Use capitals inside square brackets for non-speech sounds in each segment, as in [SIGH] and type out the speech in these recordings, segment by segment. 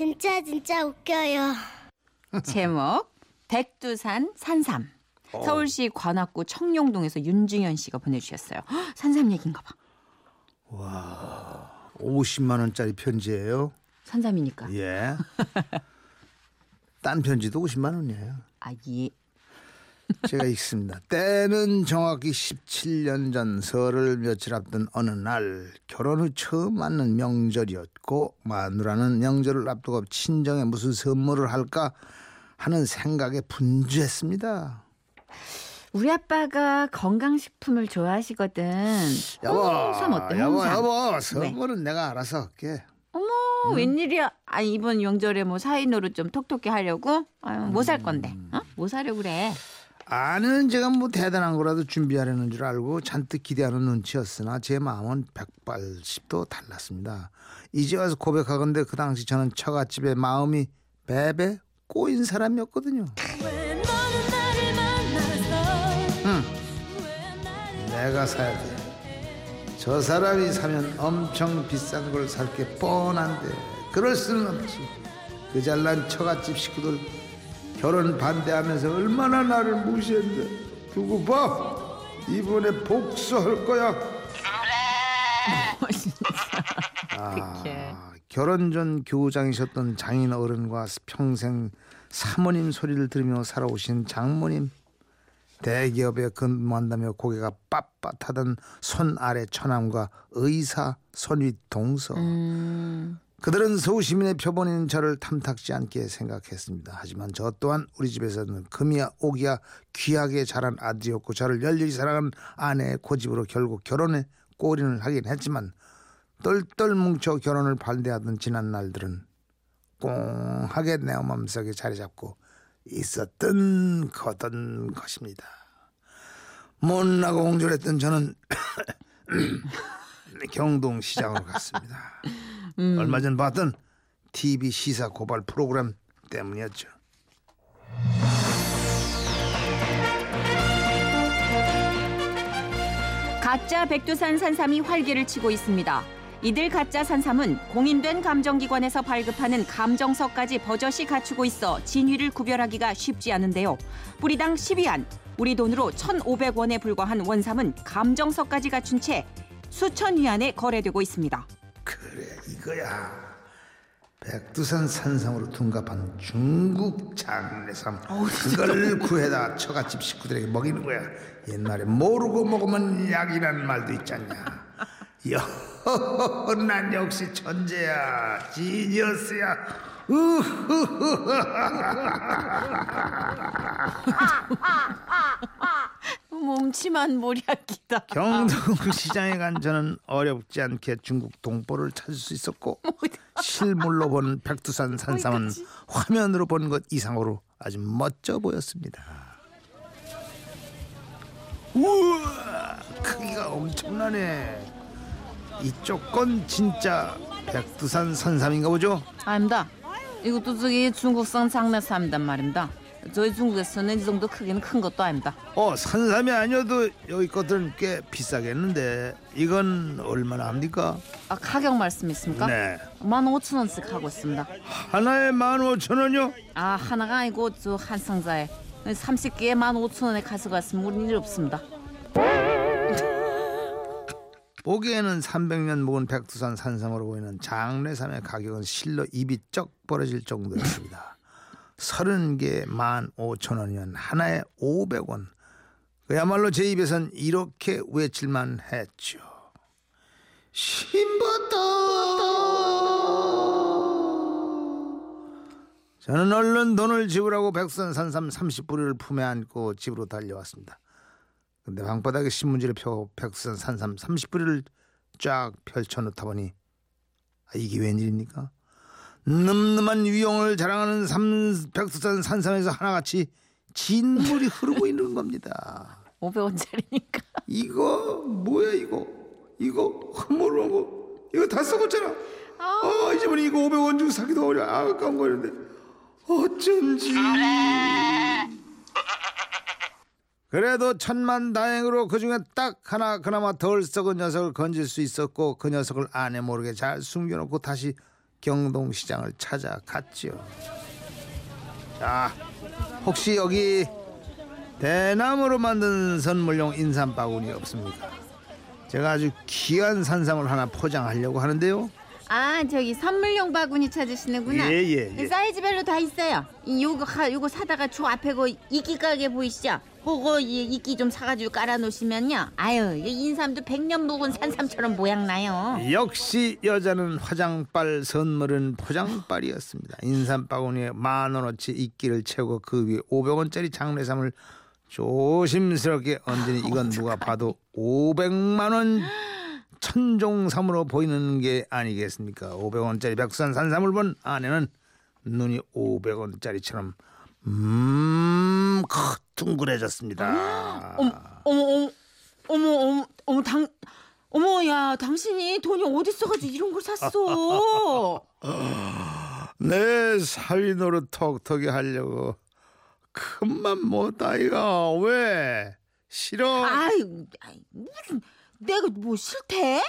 진짜 진짜 웃겨요. 제목 백두산 산삼. 서울시 관악구 청룡동에서 윤중현 씨가 보내주셨어요. 헉, 산삼 얘기인가 봐. 50만 원짜리 편지예요. 산삼이니까. 예. [LAUGHS] 딴 편지도 50만 원이에요. 아 예. 제가 읽습니다. 때는 정확히 17년 전 설을 며칠 앞둔 어느 날 결혼 후 처음 맞는 명절이었고 마누라는 명절을 앞두고 친정에 무슨 선물을 할까 하는 생각에 분주했습니다. 우리 아빠가 건강식품을 좋아하시거든. 여보, 홍삼 어때? 여보, 홍삼. 여보, 선물은 내가 알아서 할게. 어머 웬일이야? 아 이번 명절에 뭐 사인으로 좀 톡톡히 하려고? 아유 뭐 살 건데? 어? 뭐 사려 고 그래? 아는 제가 뭐 대단한 거라도 준비하려는 줄 알고 잔뜩 기대하는 눈치였으나 제 마음은 180도 달랐습니다. 이제 와서 고백하건대 그 당시 저는 처갓집에 마음이 베베 꼬인 사람이었거든요. 응. 내가 사야 돼. 저 사람이 사면 엄청 비싼 걸 살 게 뻔한데 그럴 수는 없지. 그 잘난 처갓집 식구들 결혼 반대하면서 얼마나 나를 무시했는데. 두고 봐? 이번에 복수할 거야. [LAUGHS] 아, 결혼 전 교장이셨던 장인 어른과 평생 사모님 소리를 들으며 살아오신 장모님. 대기업에 근무한다며 고개가 빳빳하던 손 아래 처남과 의사 손윗 동서. 음, 그들은 서울 시민의 표본인 저를 탐탁지 않게 생각했습니다. 하지만 저 또한 우리 집에서는 금이야 오기야 귀하게 자란 아들이었고 저를 열렬히 사랑한 아내의 고집으로 결국 결혼에 꼬리를 하긴 했지만 똘똘 뭉쳐 결혼을 반대하던 지난 날들은 꽁하게 내 마음속에 자리 잡고 있었던 거던 것입니다. 못나고 공졸했던 저는 [LAUGHS] 경동시장으로 갔습니다. [LAUGHS] 얼마 전 봤던 TV 시사 고발 프로그램 때문이었죠. 가짜 백두산 산삼이 활개를 치고 있습니다. 이들 가짜 산삼은 공인된 감정기관에서 발급하는 감정서까지 버젓이 갖추고 있어 진위를 구별하기가 쉽지 않은데요. 뿌리당 12안, 우리 돈으로 1,500원에 불과한 원삼은 감정서까지 갖춘 채 수천 위안에 거래되고 있습니다. 그래 이거야. 백두산 산삼으로 둔갑한 중국 장례삼 그걸 구해다 처갓집 식구들에게 먹이는 거야. 옛날에 모르고 먹으면 약이라는 말도 있잖냐. [LAUGHS] 여, [LAUGHS] 난 역시 천재야, 지니어스야. [LAUGHS] 몸치만 모략이다. 경동시장에 간 저는 어렵지 않게 중국 동포를 찾을 수 있었고 실물로 본 백두산 산삼은 화면으로 본 것 이상으로 아주 멋져 보였습니다. 우와 크기가 엄청나네. 이쪽 건 진짜 백두산 산삼인가 보죠? 아닙니다. 이것도 저기 중국산 장례삼이단 말입니다. 저희 중국에서는 이 정도 크기는 큰 것도 아닙니다. 어 산삼이 아니어도 여기 것들은 꽤 비싸겠는데 이건 얼마나 합니까? 아, 가격 말씀 있습니까? 네 15,000원씩 하고 있습니다. 하나에 만 오천 원요? 아 하나가 아니고 저 한 상자에 30개에 15,000원에 가져갔으면 우린 일 없습니다. 보기에는 300년 묵은 백두산 산삼으로 보이는 장례삼의 가격은 실로 입이 쩍 벌어질 정도였습니다. 30개 15,000원이면 하나에 500원. 그야말로 제 입에선 이렇게 외칠만 했죠. 신부터 저는 얼른 돈을 지불하고 백두산 산삼 30뿌리를 품에 안고 집으로 달려왔습니다. 근데 방바닥에 신문지를 펴고 백두산 산삼 30뿌리를 쫙 펼쳐놓다 보니 아, 이게 웬일입니까? 늠름한 위용을 자랑하는 삼, 백두산 산삼에서 하나같이 진물이 흐르고 있는 겁니다. 500원짜리니까. 이거 뭐야 이거? 이거 흐물한 거 이거 다 썩었잖아. 아 이제 보니 이거 500원 주고 사기도 어려. 아, 아까운 거였는데 어쩐지. 그래도 천만 다행으로 그 중에 딱 하나 그나마 덜 썩은 녀석을 건질 수 있었고 그 녀석을 아내 모르게 잘 숨겨놓고 다시 경동시장을 찾아갔지요. 자, 혹시 여기 대나무로 만든 선물용 인삼 바구니 없습니까? 제가 아주 귀한 산삼을 하나 포장하려고 하는데요. 아 저기 선물용 바구니 찾으시는구나. 예, 예, 예. 사이즈별로 다 있어요. 이 요거 하- 요거 사다가 저 앞에 그 이끼 가게 보이시죠? 이 이끼 좀 사가지고 깔아놓으시면요. 아유 이 인삼도 백년 묵은 산삼처럼 모양 나요. 역시 여자는 화장빨 선물은 포장빨이었습니다. 인삼 바구니에 만 원어치 이끼를 채우고 그 위에 500원짜리 장례삼을 조심스럽게 얹으니 이건 누가 봐도 500만 원 천종삼으로 보이는 게 아니겠습니까? 500원짜리 백산 산삼을 본 아내는 눈이 500원짜리처럼 음 둥그레졌습니다. 어머 어머 어머 어머 어머 어머 당 어머 야 당신이 돈이 어디 있어가지고 이런 걸 샀어? [LAUGHS] 내 사위 노릇 톡톡이 하려고 큰맘 못 아이가 왜 싫어 아이 아이, 무슨 내가 뭐 싫대?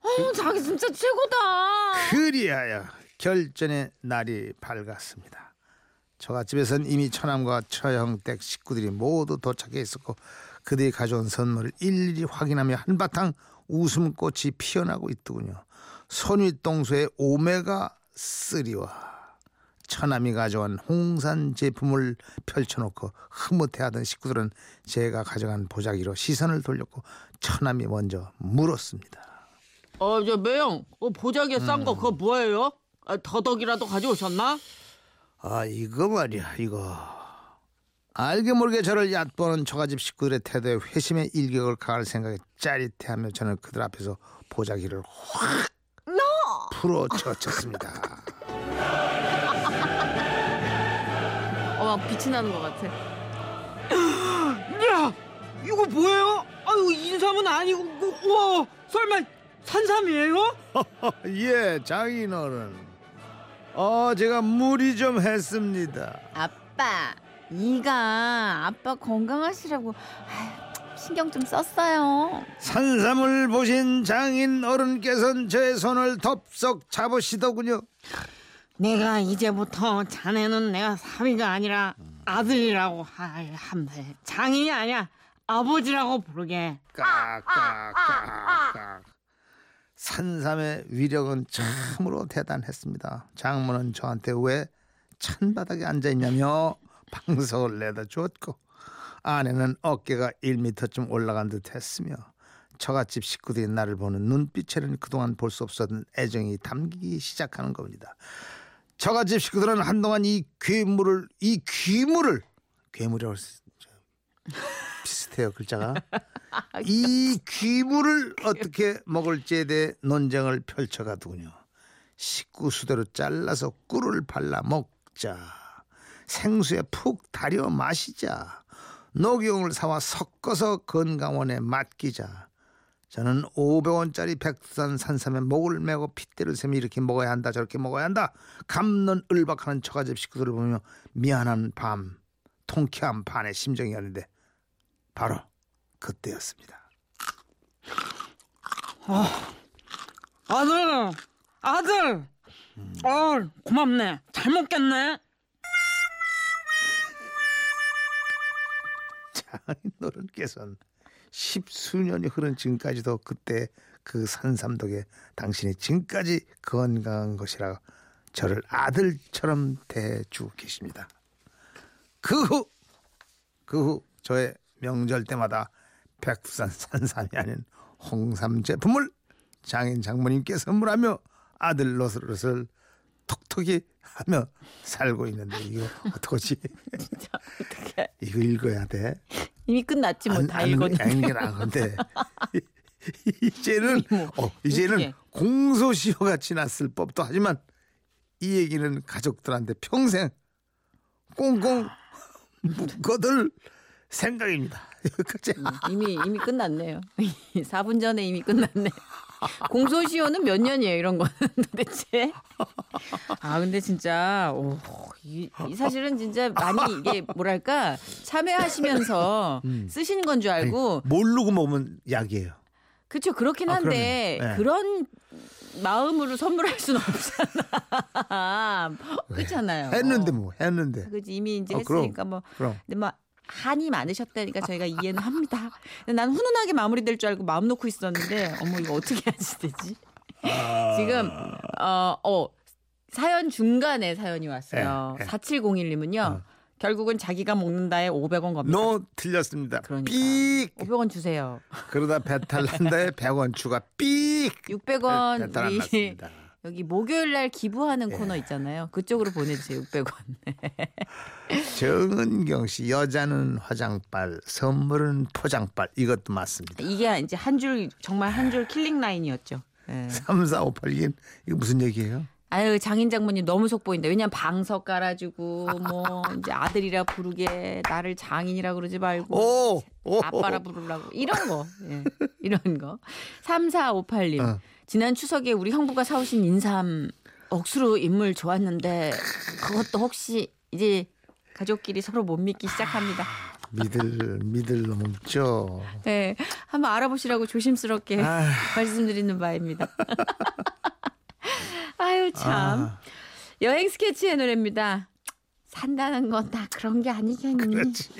어 자기 진짜 최고다. 그리하여 결전의 날이 밝았습니다 처갓집에선 이미 처남과 처형댁 식구들이 모두 도착해 있었고 그들이 가져온 선물을 일일이 확인하며 한바탕 웃음꽃이 피어나고 있더군요 손윗동소의 오메가 3와 처남이 가져온 홍산 제품을 펼쳐놓고 흐뭇해하던 식구들은 제가 가져간 보자기로 시선을 돌렸고 처남이 먼저 물었습니다. 어, 저 매형, 어, 보자기에 싼 거 그거 뭐예요? 아, 더덕이라도 가져오셨나? 아 이거 말이야 이거 알게 모르게 저를 얕보는 처가집 식구들의 태도에 회심의 일격을 가할 생각에 짜릿해하며 저는 그들 앞에서 보자기를 확 풀어 젖혔습니다. [LAUGHS] 어 빛이 나는 것 같아. 야, 이거 뭐예요? 아유, 인삼은 아니고, 그, 우와, 설마 산삼이에요? [LAUGHS] 예 장인어른 어 제가 무리 좀 했습니다. 아빠 이가 아빠 건강하시라고 아유, 신경 좀 썼어요. 산삼을 보신 장인 어른께서는 제 손을 덥석 잡으시더군요. 내가 이제부터 자네는 내가 사위가 아니라 아들이라고 하- 하면 돼. 장인이 아니야. 아버지라고 부르게. 깍깍깍깍. 산삼의 위력은 참으로 대단했습니다. 장모는 저한테 왜 찬바닥에 앉아 있냐며 방석을 내다 주었고 아내는 어깨가 1미터쯤 올라간 듯 했으며 처갓집 식구들이 나를 보는 눈빛에는 그동안 볼 수 없었던 애정이 담기기 시작하는 겁니다. 처갓집 식구들은 한동안 이 괴물을 이 귀물을 괴물이라고 써- 비슷해요 글자가 [LAUGHS] 이 귀물을 어떻게 먹을지에 대해 논쟁을 펼쳐가더군요. 식구 수대로 잘라서 꿀을 발라 먹자. 생수에 푹 달여 마시자. 녹용을 사와 섞어서 건강원에 맡기자. 저는 500원짜리 백두산 산삼에 목을 메고 핏대를 세며 이렇게 먹어야 한다 저렇게 먹어야 한다. 감론 을박하는 처가집 식구들을 보며 미안한 밤, 통쾌한 반의 심정이었는데 바로 그때였습니다. 아들, 아들. 어, 고맙네. 잘 먹겠네. [LAUGHS] 장인어른께서는 십수년이 흐른 지금까지도 그때 그 산삼 덕에 당신이 지금까지 건강한 것이라 저를 아들처럼 대해주고 계십니다. 그 후, 그 후 저의 명절 때마다 백두산 [LAUGHS] 산삼이 아닌 홍삼 제품을 장인 장모님께 선물하며 아들 노릇을 톡톡히 하며 살고 있는데 이거 어떡하지? [LAUGHS] 이거 읽어야 돼. 이미 끝났지 뭐다 읽었는데. 아니라 근데 이제는 어, 이제는 어떻게? 공소시효가 지났을 법도 하지만 이 얘기는 가족들한테 평생 꽁꽁 묶어둘 생각입니다. [LAUGHS] 여기까지. 이미 이미 끝났네요. [LAUGHS] 4분 전에 이미 끝났네. 공소시효는 몇 년이에요 이런 거는 [LAUGHS] 도대체? 아 근데 진짜 오, 이, 이 사실은 진짜 많이 이게 뭐랄까 참여하시면서 쓰시는 건 줄 알고 모르고 먹으면 약이에요. 그렇죠 그렇긴 아, 한데 그러네요. 네. 그런 마음으로 선물할 수는 없잖아. 그렇잖아요. 했는데 뭐 했는데. 그지 이미 이제 어, 그럼. 했으니까 뭐 그럼 근데 막 한이 많으셨다니까 저희가 이해는 합니다. 난 훈훈하게 마무리될 줄 알고 마음 놓고 있었는데 어머 이거 어떻게 하지 되지? 지금 어, 어 사연 중간에 사연이 왔어요. 예, 예. 4701님은요. 결국은 자기가 먹는다에 500원 겁니다. 노 틀렸습니다. 그러니까. 삑 500원 주세요. 그러다 배탈 난다에 100원 추가 삑 600원 배탈 안 우리. 여기 목요일 날 기부하는 예. 코너 있잖아요. 그쪽으로 보내주세요. 600원. [LAUGHS] 정은경 씨 여자는 화장빨 선물은 포장빨 이것도 맞습니다. 이게 이제 한 줄 정말 한 줄 killing line이었죠. 예. 3458님 이거 무슨 얘기예요? 아유 장인 장모님 너무 속 보인다. 왜냐면 방석 깔아주고 [LAUGHS] 뭐 이제 아들이라 부르게 나를 장인이라 그러지 말고 오, 오. 아빠라 부르려고 이런 거 예. 이런 거 3458님 어. 지난 추석에 우리 형부가 사오신 인삼 억수로 인물 좋았는데 그것도 혹시 이제 가족끼리 서로 못 믿기 시작합니다. 믿을 믿을 놈 없죠. 네, 한번 알아보시라고 조심스럽게 아휴. [LAUGHS] 말씀드리는 바입니다. [LAUGHS] 아유 참 아, 여행 스케치의 노래입니다. 산다는 건 다 그런 게 아니겠니? 그렇지.